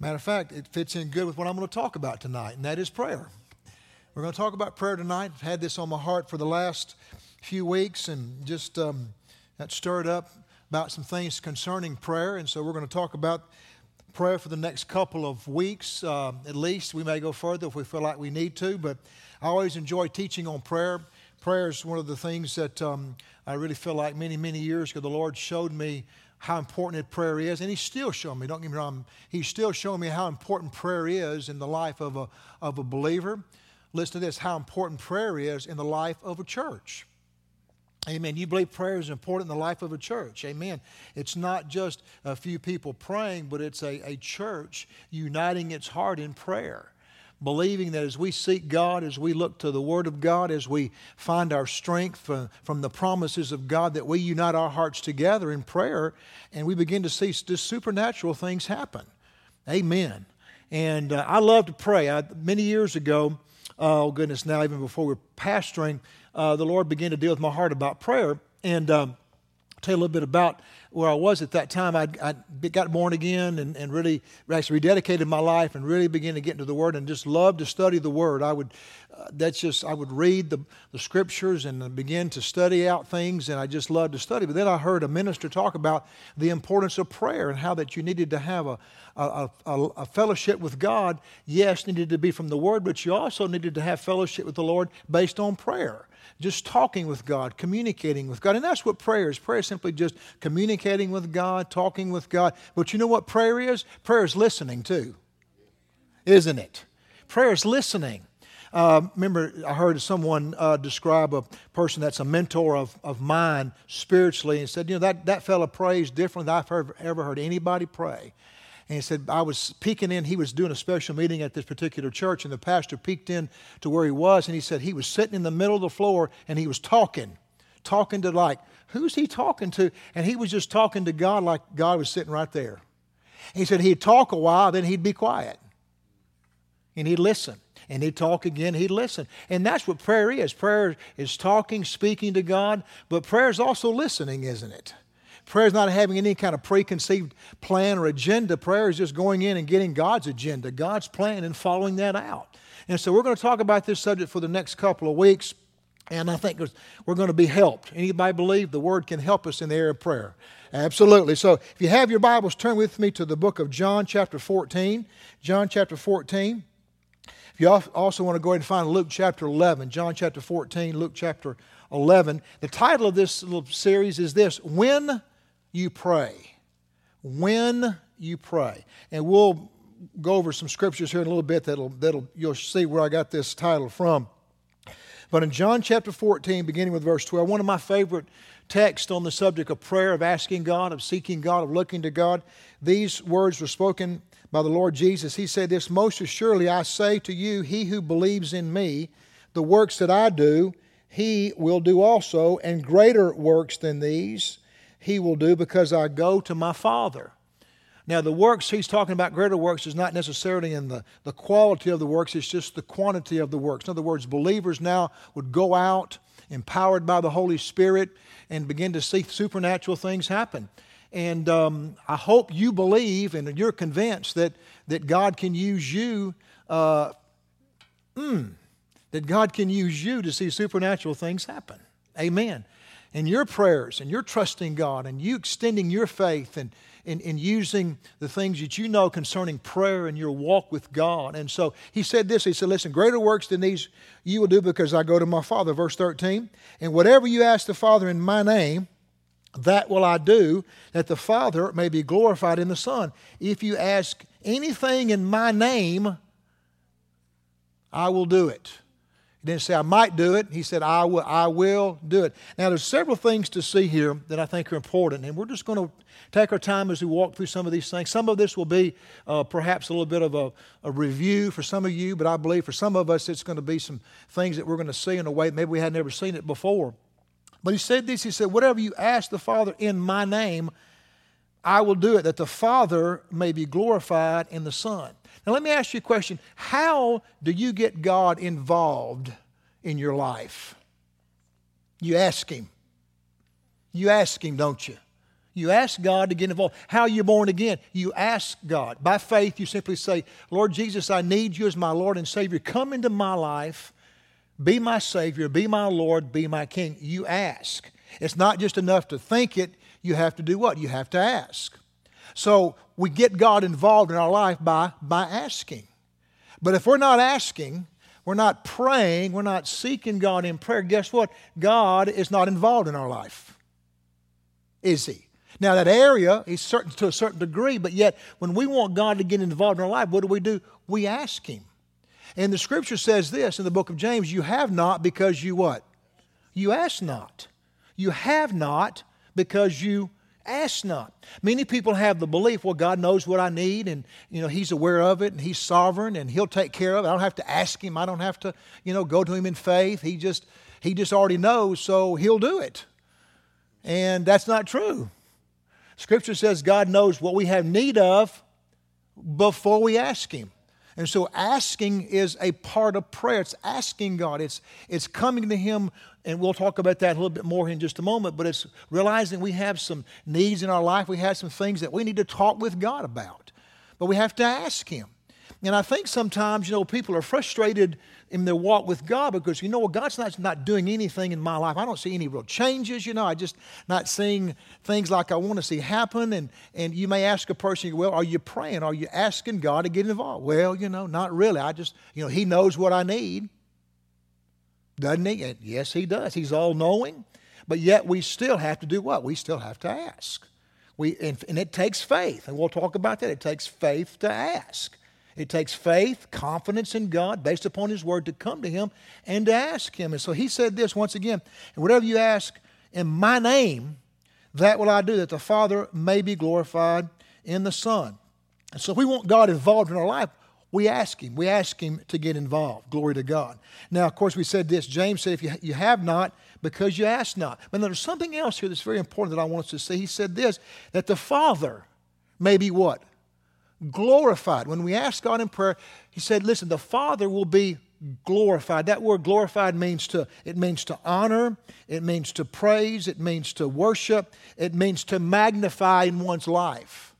Matter of fact, it fits in good with what I'm going to talk about tonight, and that is prayer. We're going to talk about prayer tonight. I've had this on my heart for the last few weeks and just um, that stirred up about some things concerning prayer. And so we're going to talk about prayer for the next couple of weeks uh, at least. We may go further if we feel like we need to, but I always enjoy teaching on prayer. Prayer is one of the things that um, I really feel like many, many years ago the Lord showed me how important prayer is, and He's still showing me, don't get me wrong, He's still showing me how important prayer is in the life of a, of a believer. Listen to this how important prayer is in the life of a church. Amen. You believe prayer is important in the life of a church. Amen. It's not just a few people praying, but it's a, a church uniting its heart in prayer. Believing that as we seek God, as we look to the Word of God, as we find our strength from, from the promises of God, that we unite our hearts together in prayer and we begin to see just supernatural things happen. Amen. And uh, I love to pray. I, many years ago, oh goodness, now even before we were pastoring, uh, the Lord began to deal with my heart about prayer. And um, tell you a little bit about where I was at that time. I, I got born again and, and really actually rededicated my life and really began to get into the Word and just loved to study the Word. I would, uh, that's just, I would read the, the Scriptures and begin to study out things, and I just loved to study. But then I heard a minister talk about the importance of prayer and how that you needed to have a, a, a, a fellowship with God. Yes, needed to be from the Word, but you also needed to have fellowship with the Lord based on prayer just talking with God, communicating with God. And that's what prayer is. Prayer is simply just communicating with God, talking with God. But you know what prayer is? Prayer is listening too, isn't it? Prayer is listening. Uh, remember, I heard someone uh, describe a person that's a mentor of, of mine spiritually and said, You know, that, that fellow prays different than I've ever, ever heard anybody pray. And he said, I was peeking in. He was doing a special meeting at this particular church, and the pastor peeked in to where he was, and he said he was sitting in the middle of the floor and he was talking, talking to like, who's he talking to? And he was just talking to God like God was sitting right there. He said he'd talk a while, then he'd be quiet. And he'd listen. And he'd talk again, he'd listen. And that's what prayer is. Prayer is talking, speaking to God, but prayer is also listening, isn't it? Prayer is not having any kind of preconceived plan or agenda. Prayer is just going in and getting God's agenda, God's plan, and following that out. And so we're going to talk about this subject for the next couple of weeks. And I think we're going to be helped. Anybody believe the Word can help us in the area of prayer? Absolutely. So if you have your Bibles, turn with me to the book of John, chapter 14. John, chapter 14. If you also want to go ahead and find Luke, chapter 11, John, chapter 14, Luke, chapter 11. The title of this little series is this When you pray. When you pray. And we'll go over some scriptures here in a little bit that'll, that'll you'll see where I got this title from. But in John chapter 14, beginning with verse 12, one of my favorite texts on the subject of prayer, of asking God, of seeking God, of looking to God, these words were spoken by the Lord Jesus. He said this Most assuredly I say to you, he who believes in me, the works that I do, he will do also, and greater works than these he will do because I go to my Father. Now, the works he's talking about, greater works, is not necessarily in the, the quality of the works, it's just the quantity of the works. In other words, believers now would go out empowered by the Holy Spirit and begin to see supernatural things happen. And um, I hope you believe and you're convinced that, that God can use you, uh, mm, that God can use you to see supernatural things happen. Amen and your prayers and your trusting God and you extending your faith and, and, and using the things that you know concerning prayer and your walk with God. And so he said this He said, Listen, greater works than these you will do because I go to my Father. Verse 13. And whatever you ask the Father in my name, that will I do, that the Father may be glorified in the Son. If you ask anything in my name, I will do it. He didn't say, I might do it. He said, I will, I will do it. Now, there's several things to see here that I think are important, and we're just going to take our time as we walk through some of these things. Some of this will be uh, perhaps a little bit of a, a, review for some of you, but I believe for some of us it's going to be some things that we're going to see in a way maybe we had never seen it before. But he said this He said, Whatever you ask the Father in my name, I will do it, that the Father may be glorified in the Son. Now, let me ask you a question How do you get God involved in your life? You ask Him. You ask Him, don't you? You ask God to get involved. How you born again? You ask God. By faith, you simply say, Lord Jesus, I need you as my Lord and Savior. Come into my life. Be my Savior. Be my Lord. Be my King. You ask. It's not just enough to think it. You have to do what? You have to ask. So we get God involved in our life by, by asking. But if we're not asking, we're not praying, we're not seeking God in prayer, guess what? God is not involved in our life. Is He? Now, that area is certain to a certain degree, but yet when we want God to get involved in our life, what do we do? We ask Him. And the scripture says this in the book of James you have not because you what? You ask not. You have not because you ask not. Many people have the belief, well, God knows what I need, and you know He's aware of it, and He's sovereign, and He'll take care of it. I don't have to ask Him. I don't have to, you know, go to Him in faith. He just He just already knows, so He'll do it. And that's not true. Scripture says God knows what we have need of before we ask Him. And so asking is a part of prayer. It's asking God. It's, it's coming to Him, and we'll talk about that a little bit more in just a moment, but it's realizing we have some needs in our life. We have some things that we need to talk with God about. But we have to ask Him. And I think sometimes, you know, people are frustrated in their walk with God because, you know, well, God's not, not doing anything in my life. I don't see any real changes, you know. I just not seeing things like I want to see happen. And, and you may ask a person, well, are you praying? Are you asking God to get involved? Well, you know, not really. I just, you know, He knows what I need. Doesn't He? And yes, He does. He's all knowing. But yet we still have to do what? We still have to ask. We, and, and it takes faith. And we'll talk about that. It takes faith to ask. It takes faith, confidence in God based upon His Word to come to Him and to ask Him. And so He said this once again and whatever you ask in my name, that will I do, that the Father may be glorified in the Son. And so if we want God involved in our life, we ask Him. We ask Him to get involved. Glory to God. Now, of course, we said this. James said, if you, you have not, because you ask not. But there's something else here that's very important that I want us to see. He said this, that the Father may be what? Glorified. When we ask God in prayer, He said, listen, the Father will be glorified. That word glorified means to it means to honor, it means to praise, it means to worship, it means to magnify in one's life.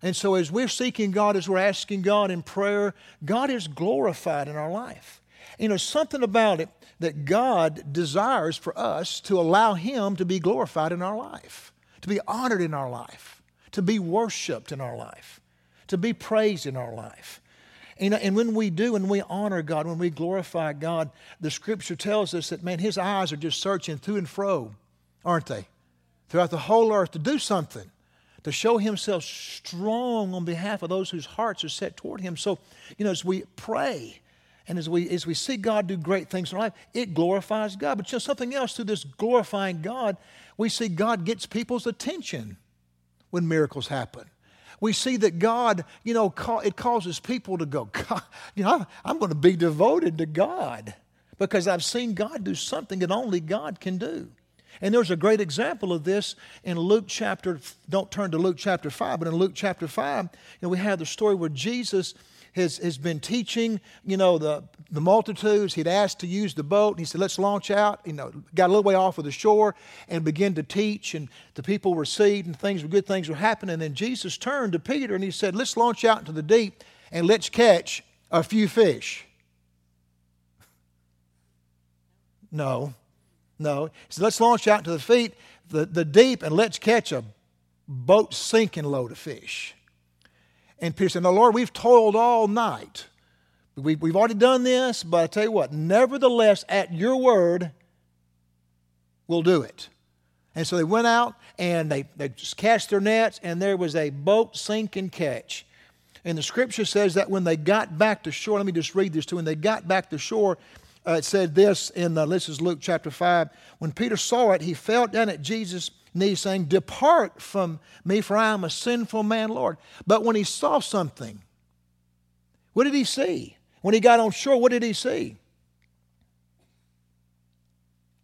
And so as we're seeking God, as we're asking God in prayer, God is glorified in our life. You know, something about it that God desires for us to allow Him to be glorified in our life, to be honored in our life, to be worshiped in our life to be praised in our life. And, when we do, and we honor God, when we glorify God, the scripture tells us that, man, his eyes are just searching to and fro, aren't they? Throughout the whole earth to do something, to show himself strong on behalf of those whose hearts are set toward him. So, you know, as we pray, and as we, as we see God do great things in life, it glorifies God. But you know, something else through this glorifying God, we see God gets people's attention when miracles happen we see that God, you know, it causes people to go, God, you know, I'm going to be devoted to God because I've seen God do something that only God can do. And there's a great example of this in Luke chapter, don't turn to Luke chapter 5, but in Luke chapter 5, you know, we have the story where Jesus has, has been teaching, you know, the, the multitudes. He'd asked to use the boat. And he said, let's launch out. You know, got a little way off of the shore and began to teach. And the people received and things were good things were happening. And then Jesus turned to Peter and he said, let's launch out into the deep and let's catch a few fish. No, no. He said, let's launch out into the feet, the, the deep, and let's catch a boat sinking load of fish. And Peter said, No, Lord, we've toiled all night. We, we've already done this, but I tell you what, nevertheless, at your word, we'll do it. And so they went out and they, they just cast their nets, and there was a boat sink and catch. And the scripture says that when they got back to shore, let me just read this to you. When they got back to shore, uh, it said this in the, this is Luke chapter 5. When Peter saw it, he fell down at Jesus' knees, saying, Depart from me, for I am a sinful man, Lord. But when he saw something, what did he see? When he got on shore, what did he see?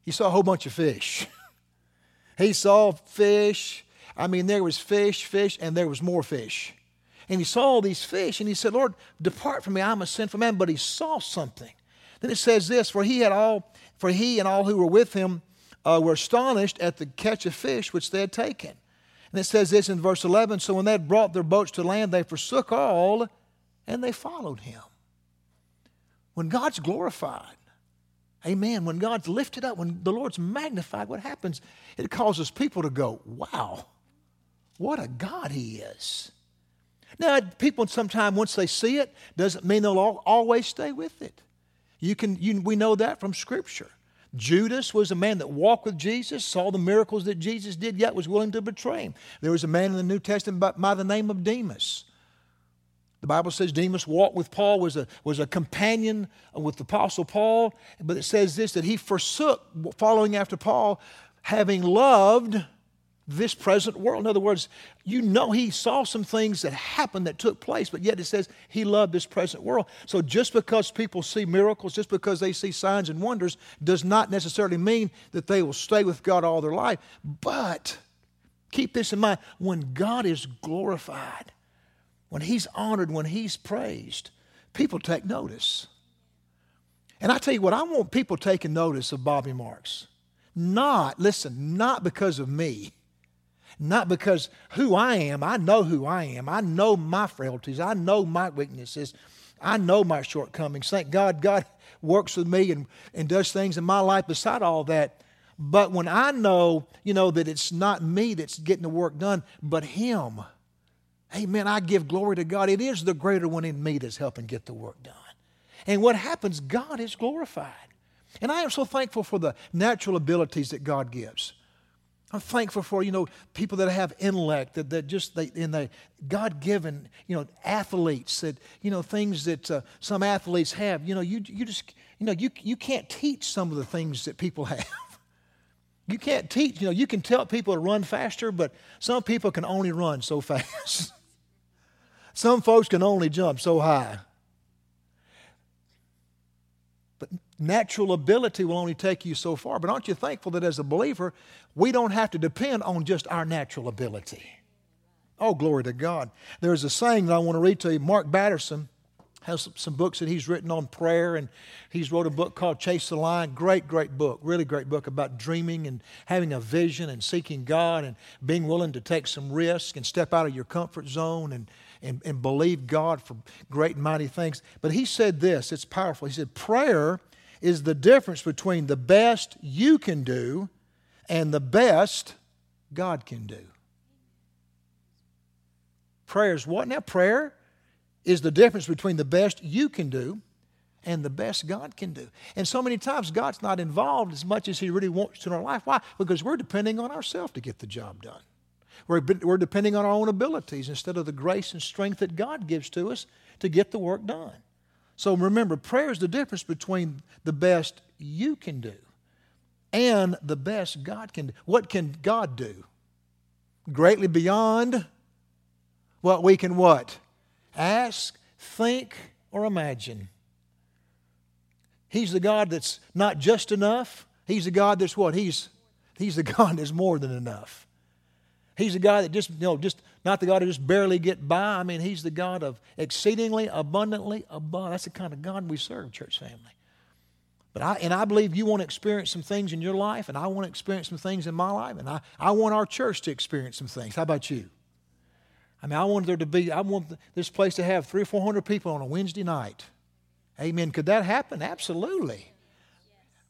He saw a whole bunch of fish. he saw fish. I mean, there was fish, fish, and there was more fish. And he saw all these fish, and he said, Lord, depart from me, I'm a sinful man. But he saw something. Then it says this, for he had all, for he and all who were with him uh, were astonished at the catch of fish which they had taken. And it says this in verse 11 So when they had brought their boats to land, they forsook all and they followed him. When God's glorified, amen, when God's lifted up, when the Lord's magnified, what happens? It causes people to go, wow, what a God he is. Now, people sometimes, once they see it, doesn't mean they'll always stay with it. You can, you, we know that from Scripture. Judas was a man that walked with Jesus, saw the miracles that Jesus did, yet was willing to betray him. There was a man in the New Testament by, by the name of Demas. The Bible says Demas walked with Paul, was a, was a companion with the Apostle Paul, but it says this that he forsook following after Paul, having loved this present world. In other words, you know he saw some things that happened that took place, but yet it says he loved this present world. So just because people see miracles, just because they see signs and wonders, does not necessarily mean that they will stay with God all their life. But keep this in mind when God is glorified, when he's honored, when he's praised, people take notice. And I tell you what, I want people taking notice of Bobby Marks. Not, listen, not because of me not because who I am, I know who I am. I know my frailties. I know my weaknesses. I know my shortcomings. Thank God, God works with me and, and does things in my life beside all that. But when I know, you know, that it's not me that's getting the work done, but Him, amen, I give glory to God. It is the greater one in me that's helping get the work done. And what happens, God is glorified. And I am so thankful for the natural abilities that God gives. I'm thankful for, you know, people that have intellect, that, that just, they, in the God-given, you know, athletes, that, you know, things that uh, some athletes have. You know, you, you just, you know, you, you can't teach some of the things that people have. You can't teach, you know, you can tell people to run faster, but some people can only run so fast. some folks can only jump so high. But natural ability will only take you so far. But aren't you thankful that as a believer, we don't have to depend on just our natural ability? Oh, glory to God. There's a saying that I want to read to you. Mark Batterson has some books that he's written on prayer, and he's wrote a book called Chase the Lion. Great, great book, really great book about dreaming and having a vision and seeking God and being willing to take some risk and step out of your comfort zone and, and, and believe God for great and mighty things. But he said this, it's powerful. He said, Prayer is the difference between the best you can do and the best God can do. Prayer is what now? Prayer is the difference between the best you can do and the best God can do. And so many times God's not involved as much as He really wants to in our life. Why? Because we're depending on ourselves to get the job done. We're, we're depending on our own abilities instead of the grace and strength that God gives to us to get the work done. So remember, prayer is the difference between the best you can do and the best God can do. What can God do? Greatly beyond what we can what? Ask, think, or imagine. He's the God that's not just enough. He's the God that's what? He's, he's the God that's more than enough. He's the God that just, you know, just not the God who just barely get by. I mean, He's the God of exceedingly abundantly above. That's the kind of God we serve, church family. But I, and I believe you want to experience some things in your life, and I want to experience some things in my life, and I, I want our church to experience some things. How about you? I mean, I want there to be, I want this place to have three or four hundred people on a Wednesday night. Amen. Could that happen? Absolutely.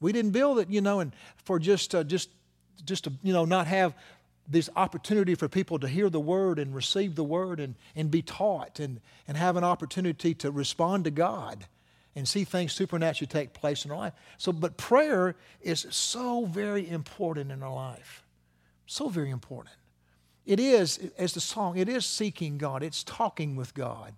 We didn't build it, you know, and for just, uh, just, just to, you know, not have this opportunity for people to hear the word and receive the word and, and be taught and, and have an opportunity to respond to God and see things supernaturally take place in our life. So, but prayer is so very important in our life. So very important. It is, as the song, it is seeking God, it's talking with God.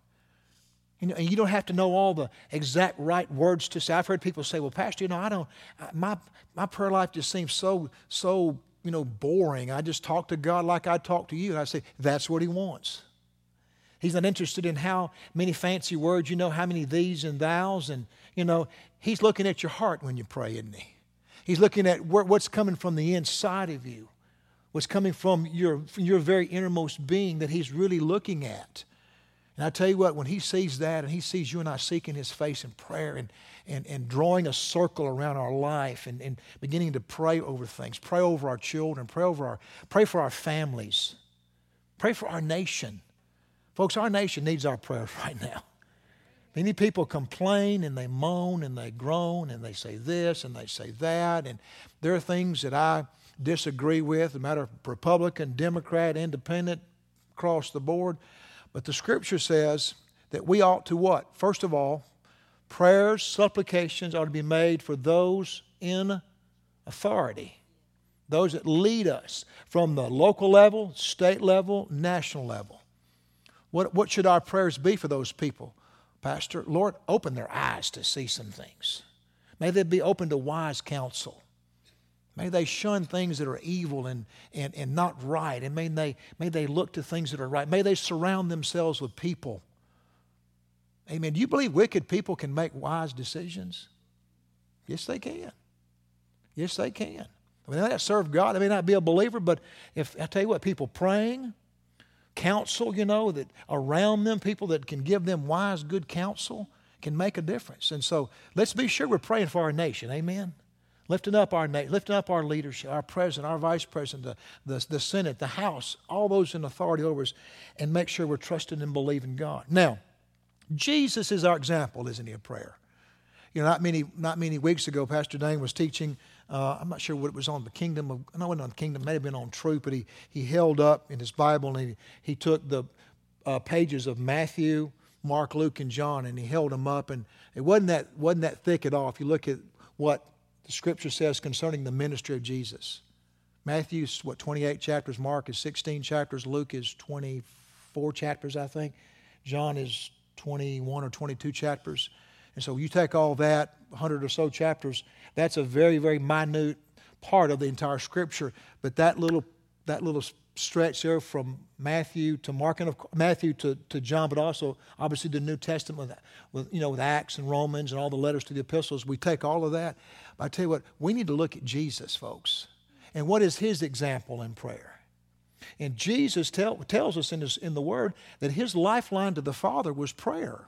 You know, and you don't have to know all the exact right words to say. I've heard people say, well, Pastor, you know, I don't, my, my prayer life just seems so, so you know, boring. I just talk to God like I talk to you. And I say, that's what He wants. He's not interested in how many fancy words you know, how many these and thous. And, you know, He's looking at your heart when you pray, isn't He? He's looking at what's coming from the inside of you, what's coming from your, from your very innermost being that He's really looking at. And I tell you what, when He sees that and He sees you and I seeking His face in prayer and, and, and drawing a circle around our life and, and beginning to pray over things, pray over our children, pray over our, pray for our families. Pray for our nation. Folks, our nation needs our prayers right now. Many people complain and they moan and they groan and they say this and they say that. And there are things that I disagree with, no matter Republican, Democrat, Independent, across the board. But the scripture says that we ought to what? First of all, prayers, supplications ought to be made for those in authority, those that lead us from the local level, state level, national level. What, what should our prayers be for those people? Pastor, Lord, open their eyes to see some things. May they be open to wise counsel. May they shun things that are evil and, and, and not right. And may they, may they look to things that are right. May they surround themselves with people. Amen. Do you believe wicked people can make wise decisions? Yes, they can. Yes, they can. I mean, they may not serve God. They may not be a believer, but if I tell you what, people praying, counsel, you know, that around them, people that can give them wise, good counsel, can make a difference. And so let's be sure we're praying for our nation. Amen lifting up our lifting up our leadership, our president, our vice president, the, the, the Senate, the House, all those in authority over us, and make sure we're trusting and believing God. Now, Jesus is our example, isn't he, of prayer? You know, not many, not many weeks ago, Pastor Dane was teaching. Uh, I'm not sure what it was on the kingdom of, no, it wasn't on the kingdom, it may have been on truth, but he, he held up in his Bible and he, he took the uh, pages of Matthew, Mark, Luke, and John, and he held them up, and it wasn't that, wasn't that thick at all. If you look at what the scripture says concerning the ministry of Jesus. Matthew's, what, 28 chapters, Mark is 16 chapters, Luke is 24 chapters, I think. John is 21 or 22 chapters. And so you take all that, 100 or so chapters, that's a very, very minute part of the entire scripture. But that little, that little stretch there from Matthew to Mark and of, Matthew to, to John, but also obviously the New Testament with, with you know with Acts and Romans and all the letters to the epistles. We take all of that. But I tell you what, we need to look at Jesus, folks, and what is his example in prayer. And Jesus tell, tells us in, his, in the Word that his lifeline to the Father was prayer.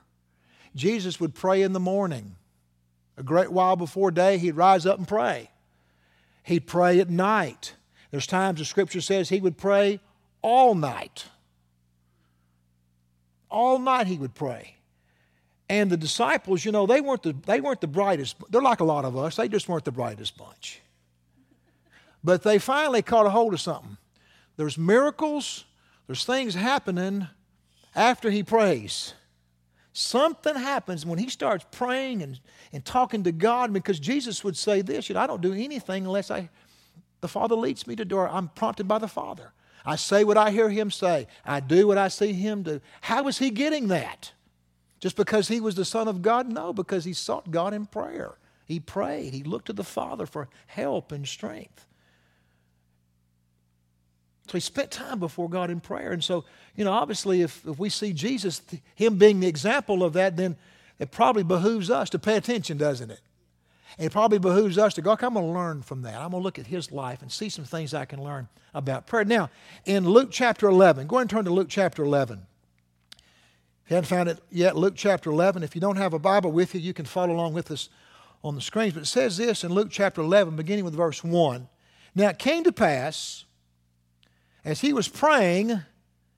Jesus would pray in the morning. A great while before day, he'd rise up and pray. He'd pray at night. There's times the scripture says he would pray all night. All night he would pray. And the disciples, you know, they weren't the, they weren't the brightest. They're like a lot of us. They just weren't the brightest bunch. But they finally caught a hold of something. There's miracles, there's things happening after he prays. Something happens when he starts praying and, and talking to God because Jesus would say this, you know, I don't do anything unless I the Father leads me to do. it. I'm prompted by the Father. I say what I hear Him say. I do what I see Him do. How is He getting that? Just because He was the Son of God? No, because He sought God in prayer. He prayed. He looked to the Father for help and strength. So he spent time before God in prayer. And so, you know, obviously, if, if we see Jesus, Him being the example of that, then it probably behooves us to pay attention, doesn't it? And it probably behooves us to go, okay, I'm going to learn from that. I'm going to look at his life and see some things I can learn about prayer. Now, in Luke chapter 11, go ahead and turn to Luke chapter 11. If you haven't found it yet, Luke chapter 11. If you don't have a Bible with you, you can follow along with us on the screens. But it says this in Luke chapter 11, beginning with verse 1. Now it came to pass, as he was praying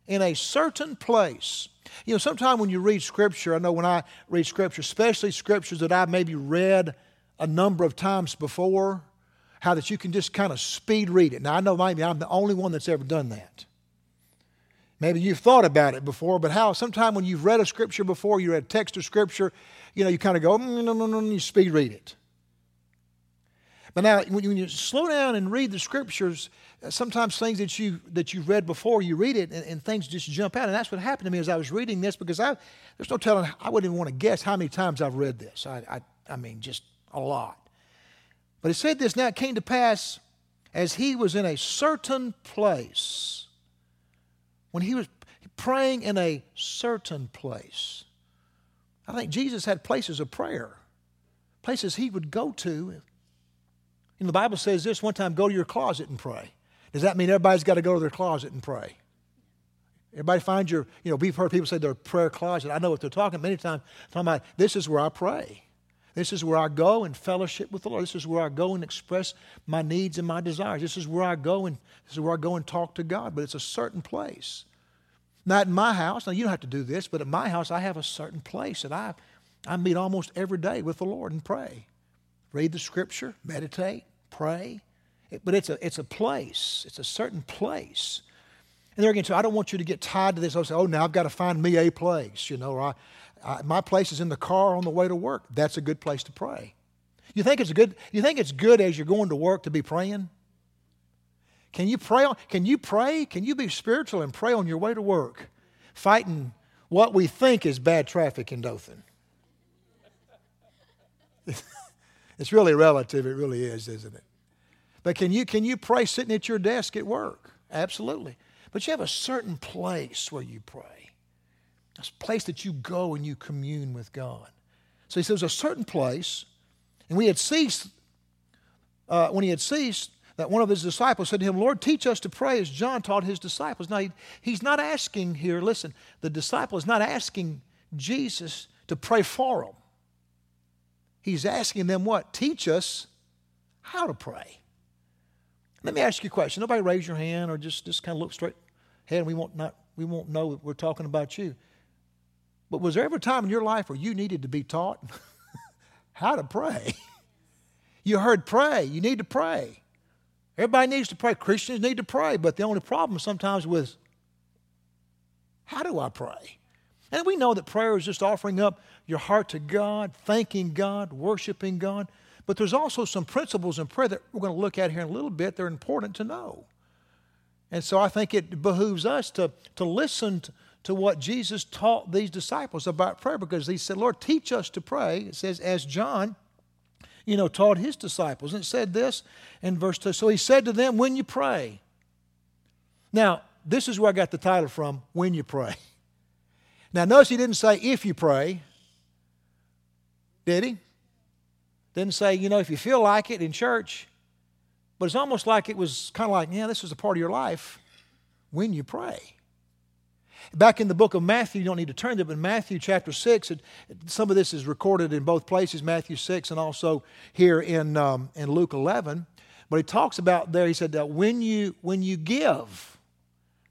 in a certain place. You know, sometimes when you read Scripture, I know when I read Scripture, especially Scriptures that I've maybe read a number of times before, how that you can just kind of speed read it. Now, I know maybe I'm the only one that's ever done that. Maybe you've thought about it before, but how sometime when you've read a scripture before, you read a text of scripture, you know, you kind of go, mm, no, no, no, you speed read it. But now, when you slow down and read the scriptures, uh, sometimes things that you that you've read before, you read it and, and, things just jump out. And that's what happened to me as I was reading this because I there's no telling. I wouldn't even want to guess how many times I've read this. I I, I mean, just a lot. But it said this now it came to pass as he was in a certain place, when he was praying in a certain place. I think Jesus had places of prayer, places he would go to. And the Bible says this one time go to your closet and pray. Does that mean everybody's got to go to their closet and pray? Everybody find your, you know, we've heard people say their prayer closet. I know what they're talking many times, talking about this is where I pray. This is where I go and fellowship with the Lord. This is where I go and express my needs and my desires. This is where I go and this is where I go and talk to God. But it's a certain place. Not in my house. Now, you don't have to do this, but at my house, I have a certain place that I, I meet almost every day with the Lord and pray. Read the scripture, meditate, pray. It, but it's a, it's a place, it's a certain place. And there again, so I don't want you to get tied to this. I'll say, oh, now I've got to find me a place, you know, or I, I, my place is in the car on the way to work. That's a good place to pray. You think it's good? You think it's good as you're going to work to be praying? Can you pray? Can you pray? Can you be spiritual and pray on your way to work, fighting what we think is bad traffic in Dothan? it's really relative. It really is, isn't it? But can you can you pray sitting at your desk at work? Absolutely. But you have a certain place where you pray. Place that you go and you commune with God. So he says a certain place, and we had ceased uh, when he had ceased that one of his disciples said to him, Lord, teach us to pray as John taught his disciples. Now, he, he's not asking here, listen, the disciple is not asking Jesus to pray for them. He's asking them what? Teach us how to pray. Let me ask you a question. Nobody raise your hand or just, just kind of look straight ahead we won't, not, we won't know we're talking about you. But was there ever a time in your life where you needed to be taught how to pray? you heard pray. You need to pray. Everybody needs to pray. Christians need to pray, but the only problem sometimes with how do I pray? And we know that prayer is just offering up your heart to God, thanking God, worshiping God. But there's also some principles in prayer that we're going to look at here in a little bit. They're important to know. And so I think it behooves us to, to listen to, what Jesus taught these disciples about prayer because he said, Lord, teach us to pray. It says, as John you know, taught his disciples. And it said this in verse 2. So he said to them, When you pray. Now, this is where I got the title from, When You Pray. Now, notice he didn't say if you pray, did he? Didn't say, you know, if you feel like it in church. But it's almost like it was kind of like, yeah, this is a part of your life when you pray. Back in the book of Matthew, you don't need to turn there, but Matthew chapter 6, it, some of this is recorded in both places, Matthew 6 and also here in, um, in Luke 11. But he talks about there, he said that when you, when you give,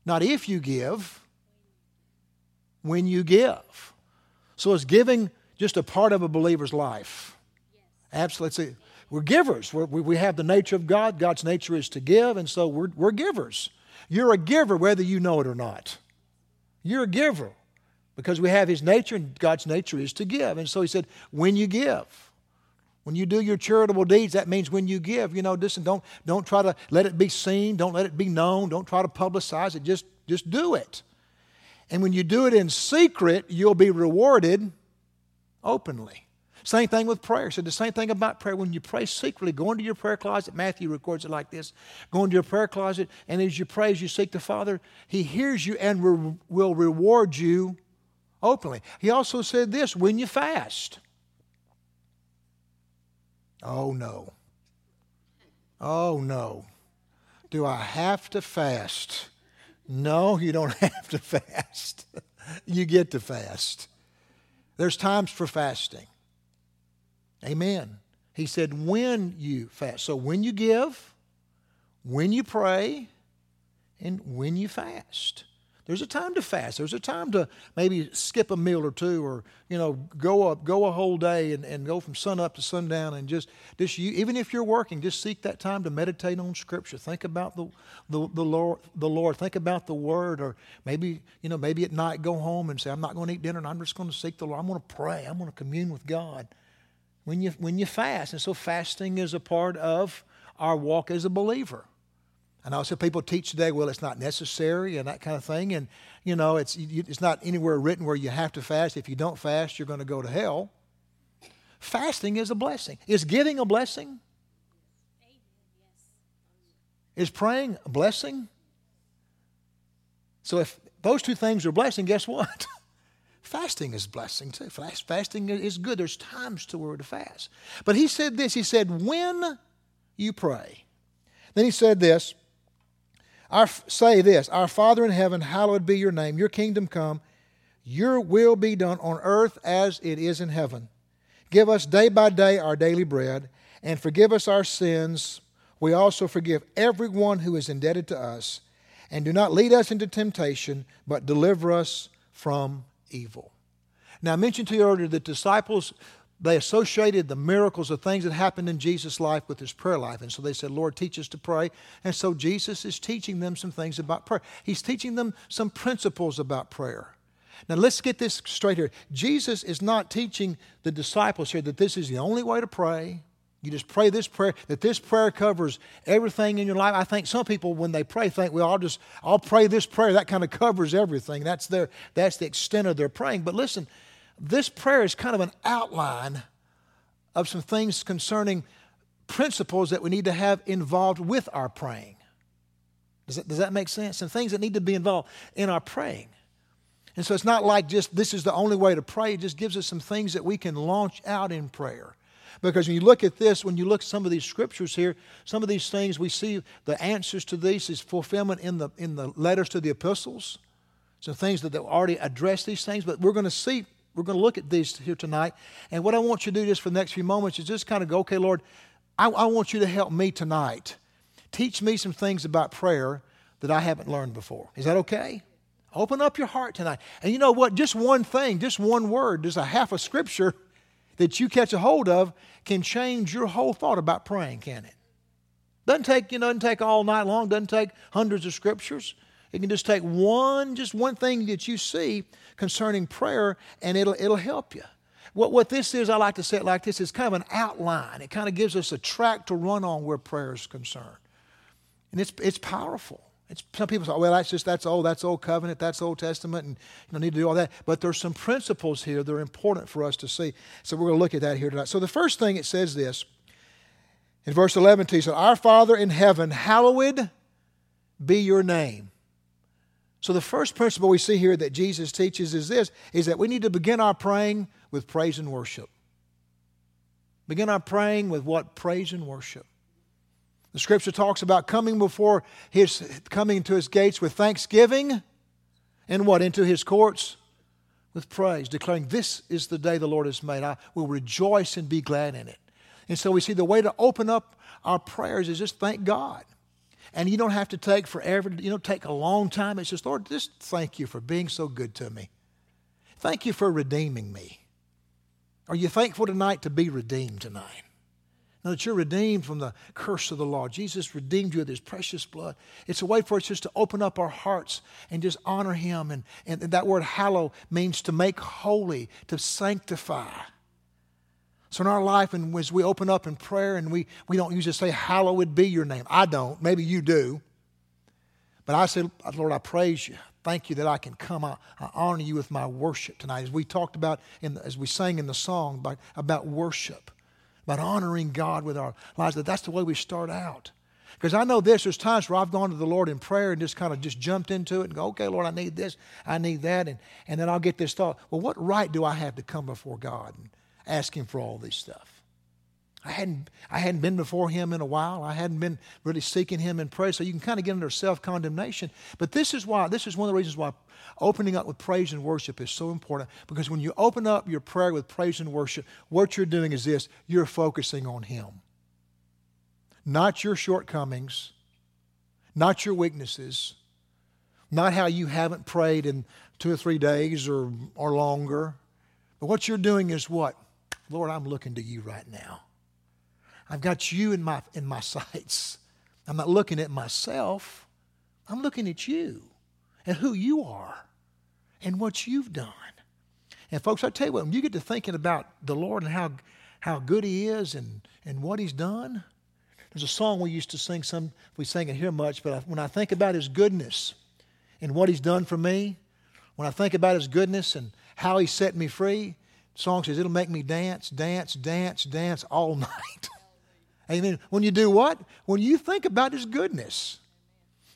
not if you give, when you give. So is giving just a part of a believer's life? Yes. Absolutely. We're givers. We're, we have the nature of God. God's nature is to give, and so we're, we're givers. You're a giver whether you know it or not. You're a giver because we have His nature, and God's nature is to give. And so He said, when you give, when you do your charitable deeds, that means when you give, you know, listen, don't, don't try to let it be seen, don't let it be known, don't try to publicize it, just, just do it. And when you do it in secret, you'll be rewarded openly. Same thing with prayer. So the same thing about prayer. When you pray secretly, go into your prayer closet. Matthew records it like this: Go into your prayer closet, and as you pray, as you seek the Father, He hears you and re- will reward you openly. He also said this: When you fast. Oh no. Oh no. Do I have to fast? No, you don't have to fast. you get to fast. There's times for fasting. Amen. He said, when you fast. So when you give, when you pray, and when you fast. There's a time to fast. There's a time to maybe skip a meal or two or, you know, go up, go a whole day and, and go from sun up to sundown and just, just you, even if you're working, just seek that time to meditate on Scripture. Think about the, the, the, Lord, the Lord. Think about the Word or maybe, you know, maybe at night go home and say, I'm not going to eat dinner and I'm just going to seek the Lord. I'm going to pray. I'm going to commune with God when you, when you fast. And so fasting is a part of our walk as a believer. And also people teach today, well, it's not necessary and that kind of thing. And, you know, it's, it's not anywhere written where you have to fast. If you don't fast, you're going to go to hell. Fasting is a blessing. Is giving a blessing? Is praying a blessing? So if those two things are blessing, guess what? Fasting is blessing too. Fast, fasting is good. There's times to where to fast. But he said this. He said, when you pray. Then he said this. Our, say this, Our Father in heaven, hallowed be your name. Your kingdom come. Your will be done on earth as it is in heaven. Give us day by day our daily bread, and forgive us our sins. We also forgive everyone who is indebted to us And do not lead us into temptation, but deliver us from evil. Now, I mentioned to you earlier that disciples, they associated the miracles of things that happened in Jesus' life with his prayer life. And so they said, Lord, teach us to pray. And so Jesus is teaching them some things about prayer. He's teaching them some principles about prayer. Now, let's get this straight here. Jesus is not teaching the disciples here that this is the only way to pray. You just pray this prayer, that this prayer covers everything in your life. I think some people, when they pray, think, well, I'll just, I'll pray this prayer. That kind of covers everything. That's, their, that's the extent of their praying. But listen, this prayer is kind of an outline of some things concerning principles that we need to have involved with our praying. Does that, does that make sense? Some things that need to be involved in our praying. And so it's not like just this is the only way to pray. It just gives us some things that we can launch out in prayer. Because when you look at this, when you look at some of these scriptures here, some of these things we see the answers to these is fulfillment in the in the letters to the epistles. Some things that already address these things, but we're going to see, we're going to look at these here tonight. And what I want you to do just for the next few moments is just kind of go, okay, Lord, I, I want you to help me tonight. Teach me some things about prayer that I haven't learned before. Is that okay? Open up your heart tonight. And you know what? Just one thing, just one word, just a half of scripture that you catch a hold of can change your whole thought about praying, can it? Doesn't take, you know, doesn't take all night long, doesn't take hundreds of scriptures. It can just take one, just one thing that you see concerning prayer, and it'll it'll help you. What, what this is, I like to say it like this, is kind of an outline. It kind of gives us a track to run on where prayer is concerned. And it's, it's powerful. It's, some people say, well, that's just, that's old, that's Old Covenant, that's Old Testament, and you don't need to do all that. But there's some principles here that are important for us to see. So we're going to look at that here tonight. So the first thing it says this, in verse 11, he said, Our Father in heaven, hallowed be your name. So the first principle we see here that Jesus teaches is this, is that we need to begin our praying with praise and worship. Begin our praying with what? Praise and worship. The scripture talks about coming before his coming into his gates with thanksgiving and what? Into his courts with praise, declaring, This is the day the Lord has made. I will rejoice and be glad in it. And so we see the way to open up our prayers is just thank God. And you don't have to take forever, you don't take a long time. It's just, Lord, just thank you for being so good to me. Thank you for redeeming me. Are you thankful tonight to be redeemed tonight? Now that you're redeemed from the curse of the law. Jesus redeemed you with his precious blood. It's a way for us just to open up our hearts and just honor him. And, and that word hallow means to make holy, to sanctify. So in our life, and as we open up in prayer and we, we don't usually say, Hallowed be your name. I don't. Maybe you do. But I say, Lord, I praise you. Thank you that I can come. I, I honor you with my worship tonight. As we talked about, in the, as we sang in the song about, about worship about honoring God with our lives, that that's the way we start out. Because I know this, there's times where I've gone to the Lord in prayer and just kind of just jumped into it and go, okay, Lord, I need this, I need that. And, and then I'll get this thought, well, what right do I have to come before God and ask Him for all this stuff? I hadn't, I hadn't been before Him in a while. I hadn't been really seeking Him in prayer. So you can kind of get under self condemnation. But this is why, this is one of the reasons why opening up with praise and worship is so important. Because when you open up your prayer with praise and worship, what you're doing is this you're focusing on Him. Not your shortcomings, not your weaknesses, not how you haven't prayed in two or three days or, or longer. But what you're doing is what? Lord, I'm looking to you right now. I've got you in my, in my sights. I'm not looking at myself. I'm looking at you and who you are and what you've done. And folks, I tell you what, when you get to thinking about the Lord and how, how good He is and, and what He's done, there's a song we used to sing some, we sang it here much, but when I think about His goodness and what He's done for me, when I think about His goodness and how He set me free, the song says it'll make me dance, dance, dance, dance all night. Amen. When you do what? When you think about His goodness.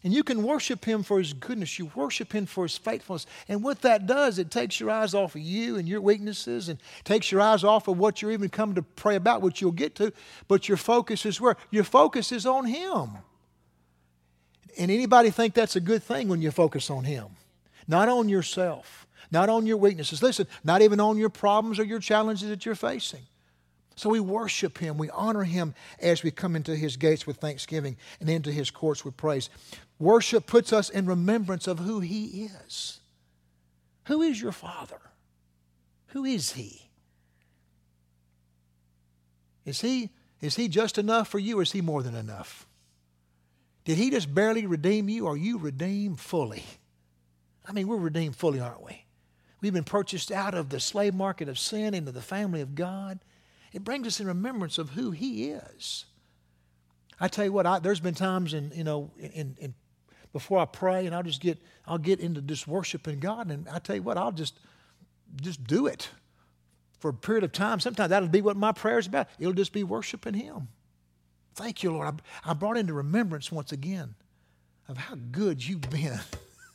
And you can worship Him for His goodness. You worship Him for His faithfulness. And what that does, it takes your eyes off of you and your weaknesses and takes your eyes off of what you're even coming to pray about, which you'll get to. But your focus is where? Your focus is on Him. And anybody think that's a good thing when you focus on Him? Not on yourself, not on your weaknesses. Listen, not even on your problems or your challenges that you're facing. So we worship him, we honor him as we come into his gates with thanksgiving and into his courts with praise. Worship puts us in remembrance of who He is. Who is your Father? Who is He? Is He, is he just enough for you or is He more than enough? Did He just barely redeem you or you redeemed fully? I mean, we're redeemed fully, aren't we? We've been purchased out of the slave market of sin into the family of God. It brings us in remembrance of who He is. I tell you what, I, there's been times in you know in, in before I pray and I'll just get I'll get into just worshiping God and I tell you what I'll just just do it for a period of time. Sometimes that'll be what my prayer is about. It'll just be worshiping Him. Thank you, Lord. I, I brought into remembrance once again of how good you've been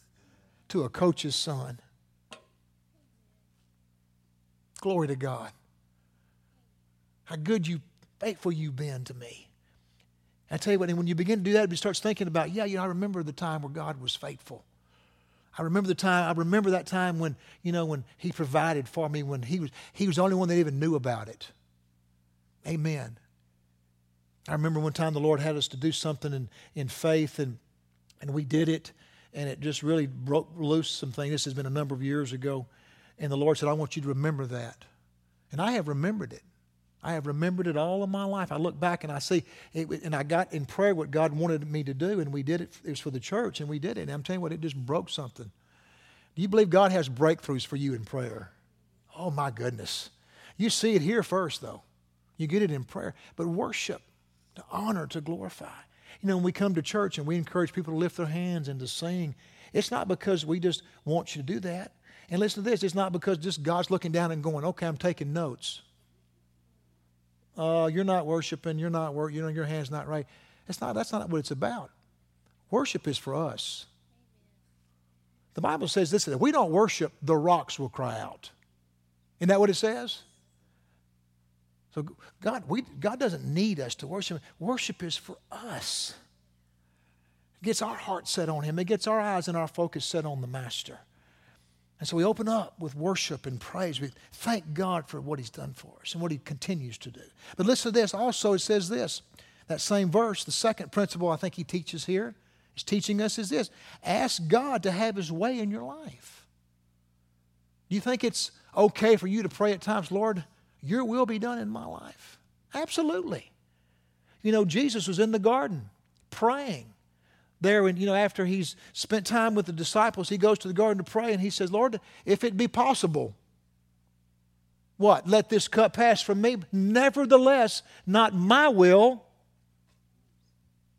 to a coach's son. Glory to God. How good you, faithful you've been to me. I tell you what, and when you begin to do that, it starts thinking about, yeah, you know, I remember the time where God was faithful. I remember the time, I remember that time when, you know, when He provided for me, when He was He was the only one that even knew about it. Amen. I remember one time the Lord had us to do something in, in faith and and we did it and it just really broke loose some things. This has been a number of years ago. And the Lord said, I want you to remember that. And I have remembered it. I have remembered it all of my life. I look back and I see, it, and I got in prayer what God wanted me to do, and we did it. It was for the church, and we did it. And I'm telling you what, it just broke something. Do you believe God has breakthroughs for you in prayer? Oh, my goodness. You see it here first, though. You get it in prayer. But worship, to honor, to glorify. You know, when we come to church and we encourage people to lift their hands and to sing, it's not because we just want you to do that. And listen to this it's not because just God's looking down and going, okay, I'm taking notes. Uh, you're not worshiping, you're not work, you know, your hand's not right. That's not, that's not what it's about. Worship is for us. The Bible says this if we don't worship, the rocks will cry out. Isn't that what it says? So God, we, God doesn't need us to worship. Worship is for us. It gets our heart set on Him. It gets our eyes and our focus set on the Master. And so we open up with worship and praise. We thank God for what He's done for us and what He continues to do. But listen to this. Also, it says this that same verse, the second principle I think He teaches here, is teaching us is this ask God to have His way in your life. Do you think it's okay for you to pray at times, Lord, your will be done in my life? Absolutely. You know, Jesus was in the garden praying there and you know after he's spent time with the disciples he goes to the garden to pray and he says lord if it be possible what let this cup pass from me? Nevertheless not my will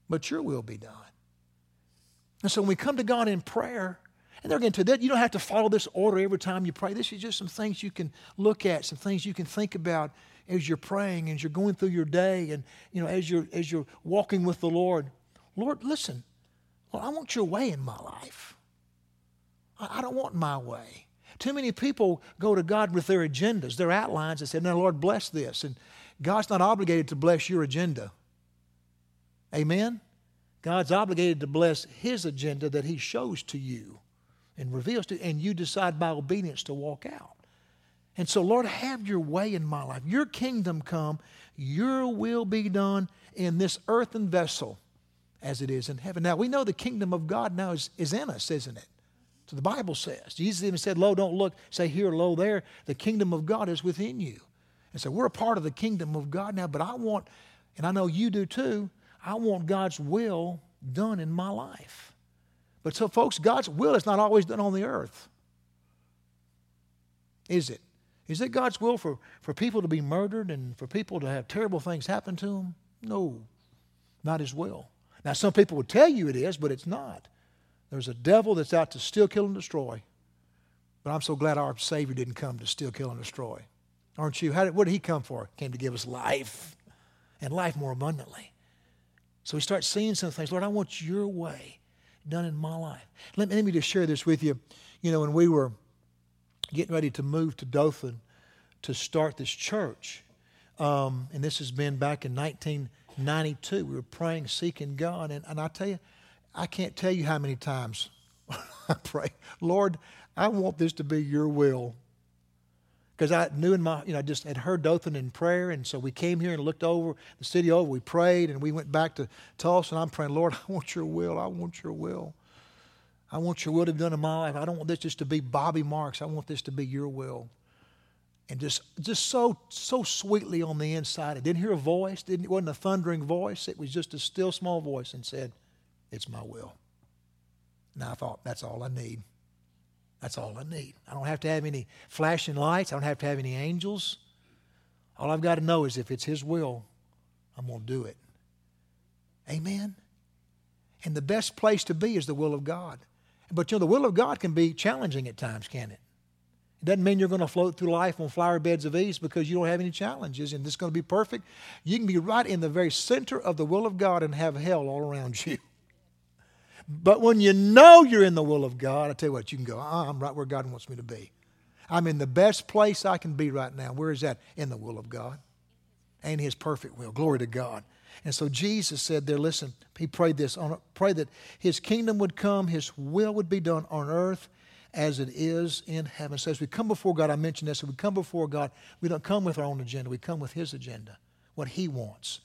but your will be done. And so when we come to god in prayer and they're getting to that you don't have to follow this order every time you pray. This is just some things you can look at some things you can think about as you're praying as you're going through your day and you know as you're as you're walking with the lord. Lord listen well, I want your way in my life. I don't want my way. Too many people go to God with their agendas, their outlines, and say, Now, Lord, bless this. And God's not obligated to bless your agenda. Amen? God's obligated to bless His agenda that He shows to you and reveals to you, and you decide by obedience to walk out. And so, Lord, have your way in my life. Your kingdom come, your will be done in this earthen vessel as it is in heaven. Now, we know the kingdom of God now is, is in us, isn't it? So the Bible says. Jesus even said, Lo, don't look, say here, lo, there. The kingdom of God is within you. And so we're a part of the kingdom of God now, but I want, and I know you do too, I want God's will done in my life. But so, folks, God's will is not always done on the earth. Is it? Is it God's will for, for people to be murdered and for people to have terrible things happen to them? No, not His will. Now, some people would tell you it is, but it's not. There's a devil that's out to steal, kill, and destroy. But I'm so glad our Savior didn't come to steal, kill, and destroy. Aren't you? Did, what did He come for? Came to give us life and life more abundantly. So we start seeing some things. Lord, I want your way done in my life. Let me, let me just share this with you. You know, when we were getting ready to move to Dothan to start this church, um, and this has been back in 19- 92. We were praying, seeking God. And, and I tell you, I can't tell you how many times I pray, Lord, I want this to be your will. because I knew in my, you know, I just had heard Dothan in prayer, and so we came here and looked over the city over. We prayed, and we went back to Tulsa, and I'm praying, Lord, I want Your will. I want Your will. I want Your will to be done in my life. I don't want this just to be Bobby Marks. I want this to be Your will. And just, just so, so sweetly on the inside. I didn't hear a voice. Didn't, it wasn't a thundering voice. It was just a still small voice, and said, "It's my will." And I thought, that's all I need. That's all I need. I don't have to have any flashing lights. I don't have to have any angels. All I've got to know is if it's His will, I'm going to do it. Amen? And the best place to be is the will of God. But you know, the will of God can be challenging at times, can it? It doesn't mean you're going to float through life on flower beds of ease because you don't have any challenges and it's going to be perfect. You can be right in the very center of the will of God and have hell all around you. But when you know you're in the will of God, I tell you what, you can go, oh, I'm right where God wants me to be. I'm in the best place I can be right now. Where is that? In the will of God and His perfect will. Glory to God. And so Jesus said there, listen, he prayed this, on, pray that his kingdom would come, his will would be done on earth as it is in heaven. So as we come before God, I mentioned this, as we come before God, we don't come with our own agenda, we come with his agenda, what he wants.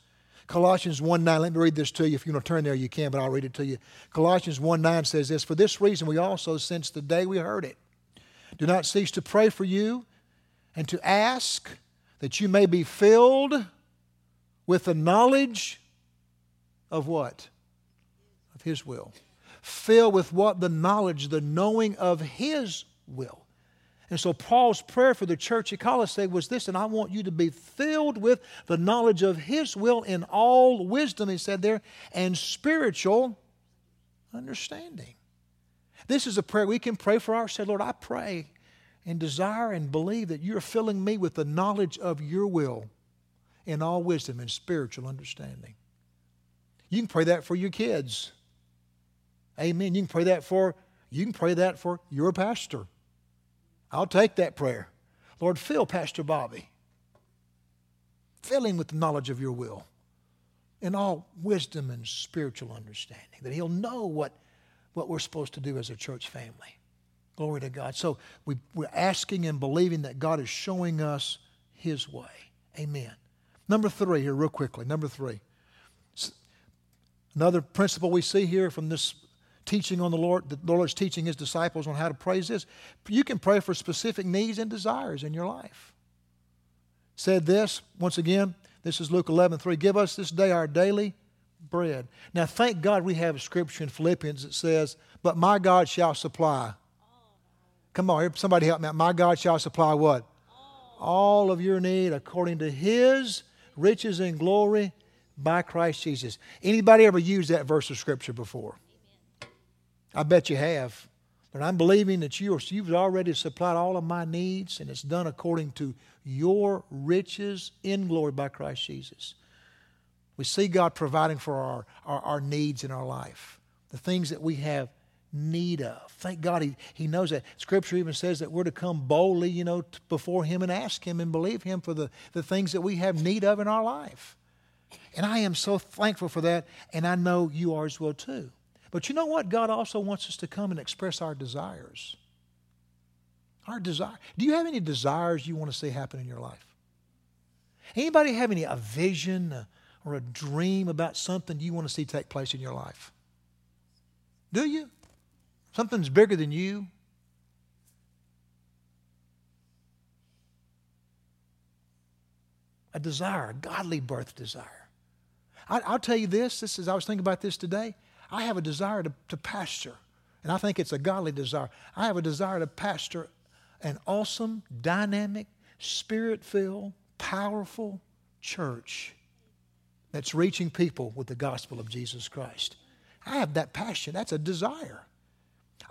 Colossians 1 9, let me read this to you. If you want to turn there, you can, but I'll read it to you. Colossians 1 9 says this For this reason, we also, since the day we heard it, do not cease to pray for you and to ask that you may be filled with the knowledge of what? Of His will. Filled with what? The knowledge, the knowing of His will. And so Paul's prayer for the church at Colossae was this, and I want you to be filled with the knowledge of his will in all wisdom, he said there, and spiritual understanding. This is a prayer we can pray for ourselves. Lord, I pray and desire and believe that you're filling me with the knowledge of your will in all wisdom and spiritual understanding. You can pray that for your kids. Amen. You can pray that for you can pray that for your pastor. I'll take that prayer. Lord, fill Pastor Bobby. Fill him with the knowledge of your will in all wisdom and spiritual understanding, that he'll know what, what we're supposed to do as a church family. Glory to God. So we, we're asking and believing that God is showing us his way. Amen. Number three, here, real quickly. Number three. Another principle we see here from this teaching on the Lord, the Lord's teaching his disciples on how to praise this. You can pray for specific needs and desires in your life. Said this, once again, this is Luke 11, 3. Give us this day our daily bread. Now, thank God we have a scripture in Philippians that says, But my God shall supply. Come on, somebody help me out. My God shall supply what? All of your need according to his riches and glory by Christ Jesus. Anybody ever used that verse of scripture before? I bet you have. But I'm believing that you are, you've already supplied all of my needs, and it's done according to your riches in glory by Christ Jesus. We see God providing for our, our, our needs in our life, the things that we have need of. Thank God he, he knows that. Scripture even says that we're to come boldly, you know, before Him and ask Him and believe Him for the, the things that we have need of in our life. And I am so thankful for that, and I know you are as well too. But you know what? God also wants us to come and express our desires. Our desire. Do you have any desires you want to see happen in your life? Anybody have any a vision or a dream about something you want to see take place in your life? Do you? Something's bigger than you. A desire, a godly birth desire. I, will tell you this. This is I was thinking about this today. I have a desire to, to pastor, and I think it's a godly desire. I have a desire to pastor an awesome, dynamic, spirit filled, powerful church that's reaching people with the gospel of Jesus Christ. I have that passion. That's a desire.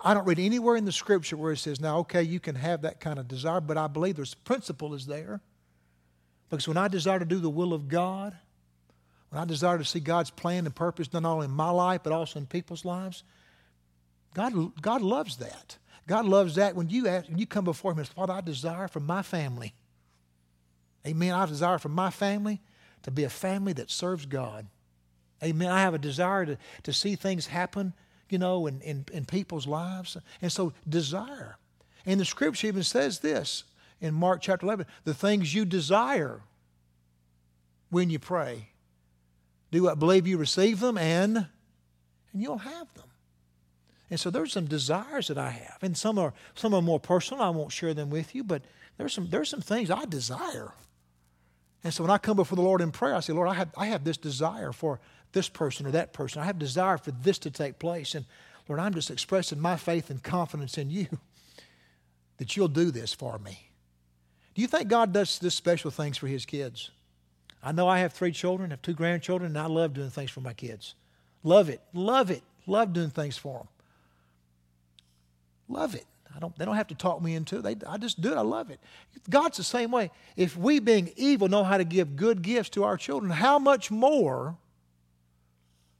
I don't read anywhere in the scripture where it says, now, okay, you can have that kind of desire, but I believe there's principle is there. Because when I desire to do the will of God, when I desire to see God's plan and purpose not only in my life, but also in people's lives, God, God loves that. God loves that when you ask, when you come before Him and say, Father, I desire for my family. Amen. I desire for my family to be a family that serves God. Amen. I have a desire to, to see things happen, you know, in, in, in people's lives. And so desire. And the scripture even says this in Mark chapter 11. The things you desire when you pray. Do I believe you receive them and, and you'll have them. And so there's some desires that I have. And some are some are more personal. I won't share them with you, but there's some there's some things I desire. And so when I come before the Lord in prayer, I say, Lord, I have, I have this desire for this person or that person. I have desire for this to take place. And Lord, I'm just expressing my faith and confidence in you that you'll do this for me. Do you think God does this special things for his kids? I know I have three children, have two grandchildren, and I love doing things for my kids. Love it, love it, love doing things for them. Love it. I don't, they don't have to talk me into it. They, I just do it. I love it. God's the same way. If we, being evil, know how to give good gifts to our children, how much more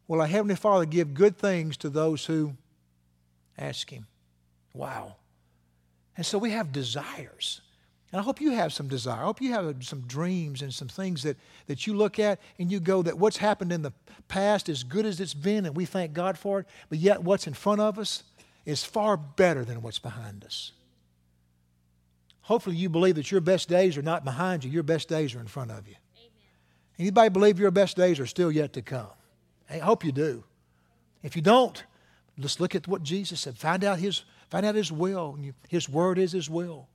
will our Heavenly Father give good things to those who ask Him? Wow. And so we have desires. And I hope you have some desire. I hope you have some dreams and some things that, that you look at and you go that what's happened in the past, as good as it's been, and we thank God for it, but yet what's in front of us, is far better than what's behind us. Hopefully, you believe that your best days are not behind you, your best days are in front of you. Amen. Anybody believe your best days are still yet to come? I hope you do. If you don't, let's look at what Jesus said. Find out His, find out his will. His word is His will.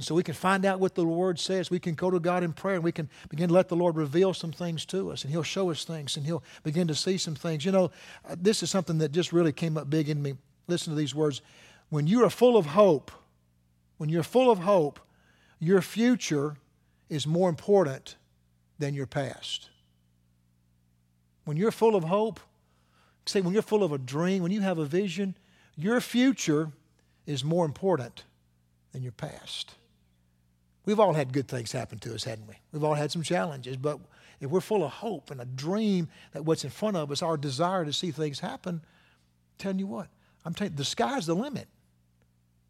And so we can find out what the Word says. We can go to God in prayer and we can begin to let the Lord reveal some things to us. And He'll show us things and He'll begin to see some things. You know, uh, this is something that just really came up big in me listen to these words. When you are full of hope, when you're full of hope, your future is more important than your past. When you're full of hope, say when you're full of a dream, when you have a vision, your future is more important than your past. We've all had good things happen to us, hadn't we? We've all had some challenges, but if we're full of hope and a dream that what's in front of us, our desire to see things happen, I'm telling you what, I'm telling you, the sky's the limit.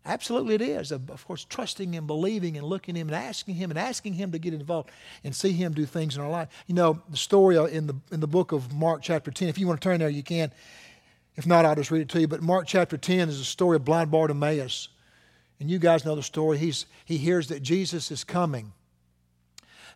Absolutely, it is. Of course, trusting and believing and looking Him and asking Him and asking Him to get involved and see Him do things in our life. You know, the story in the, in the book of Mark, chapter 10, if you want to turn there, you can. If not, I'll just read it to you. But Mark, chapter 10 is a story of blind Bartimaeus. And you guys know the story. He's, he hears that Jesus is coming.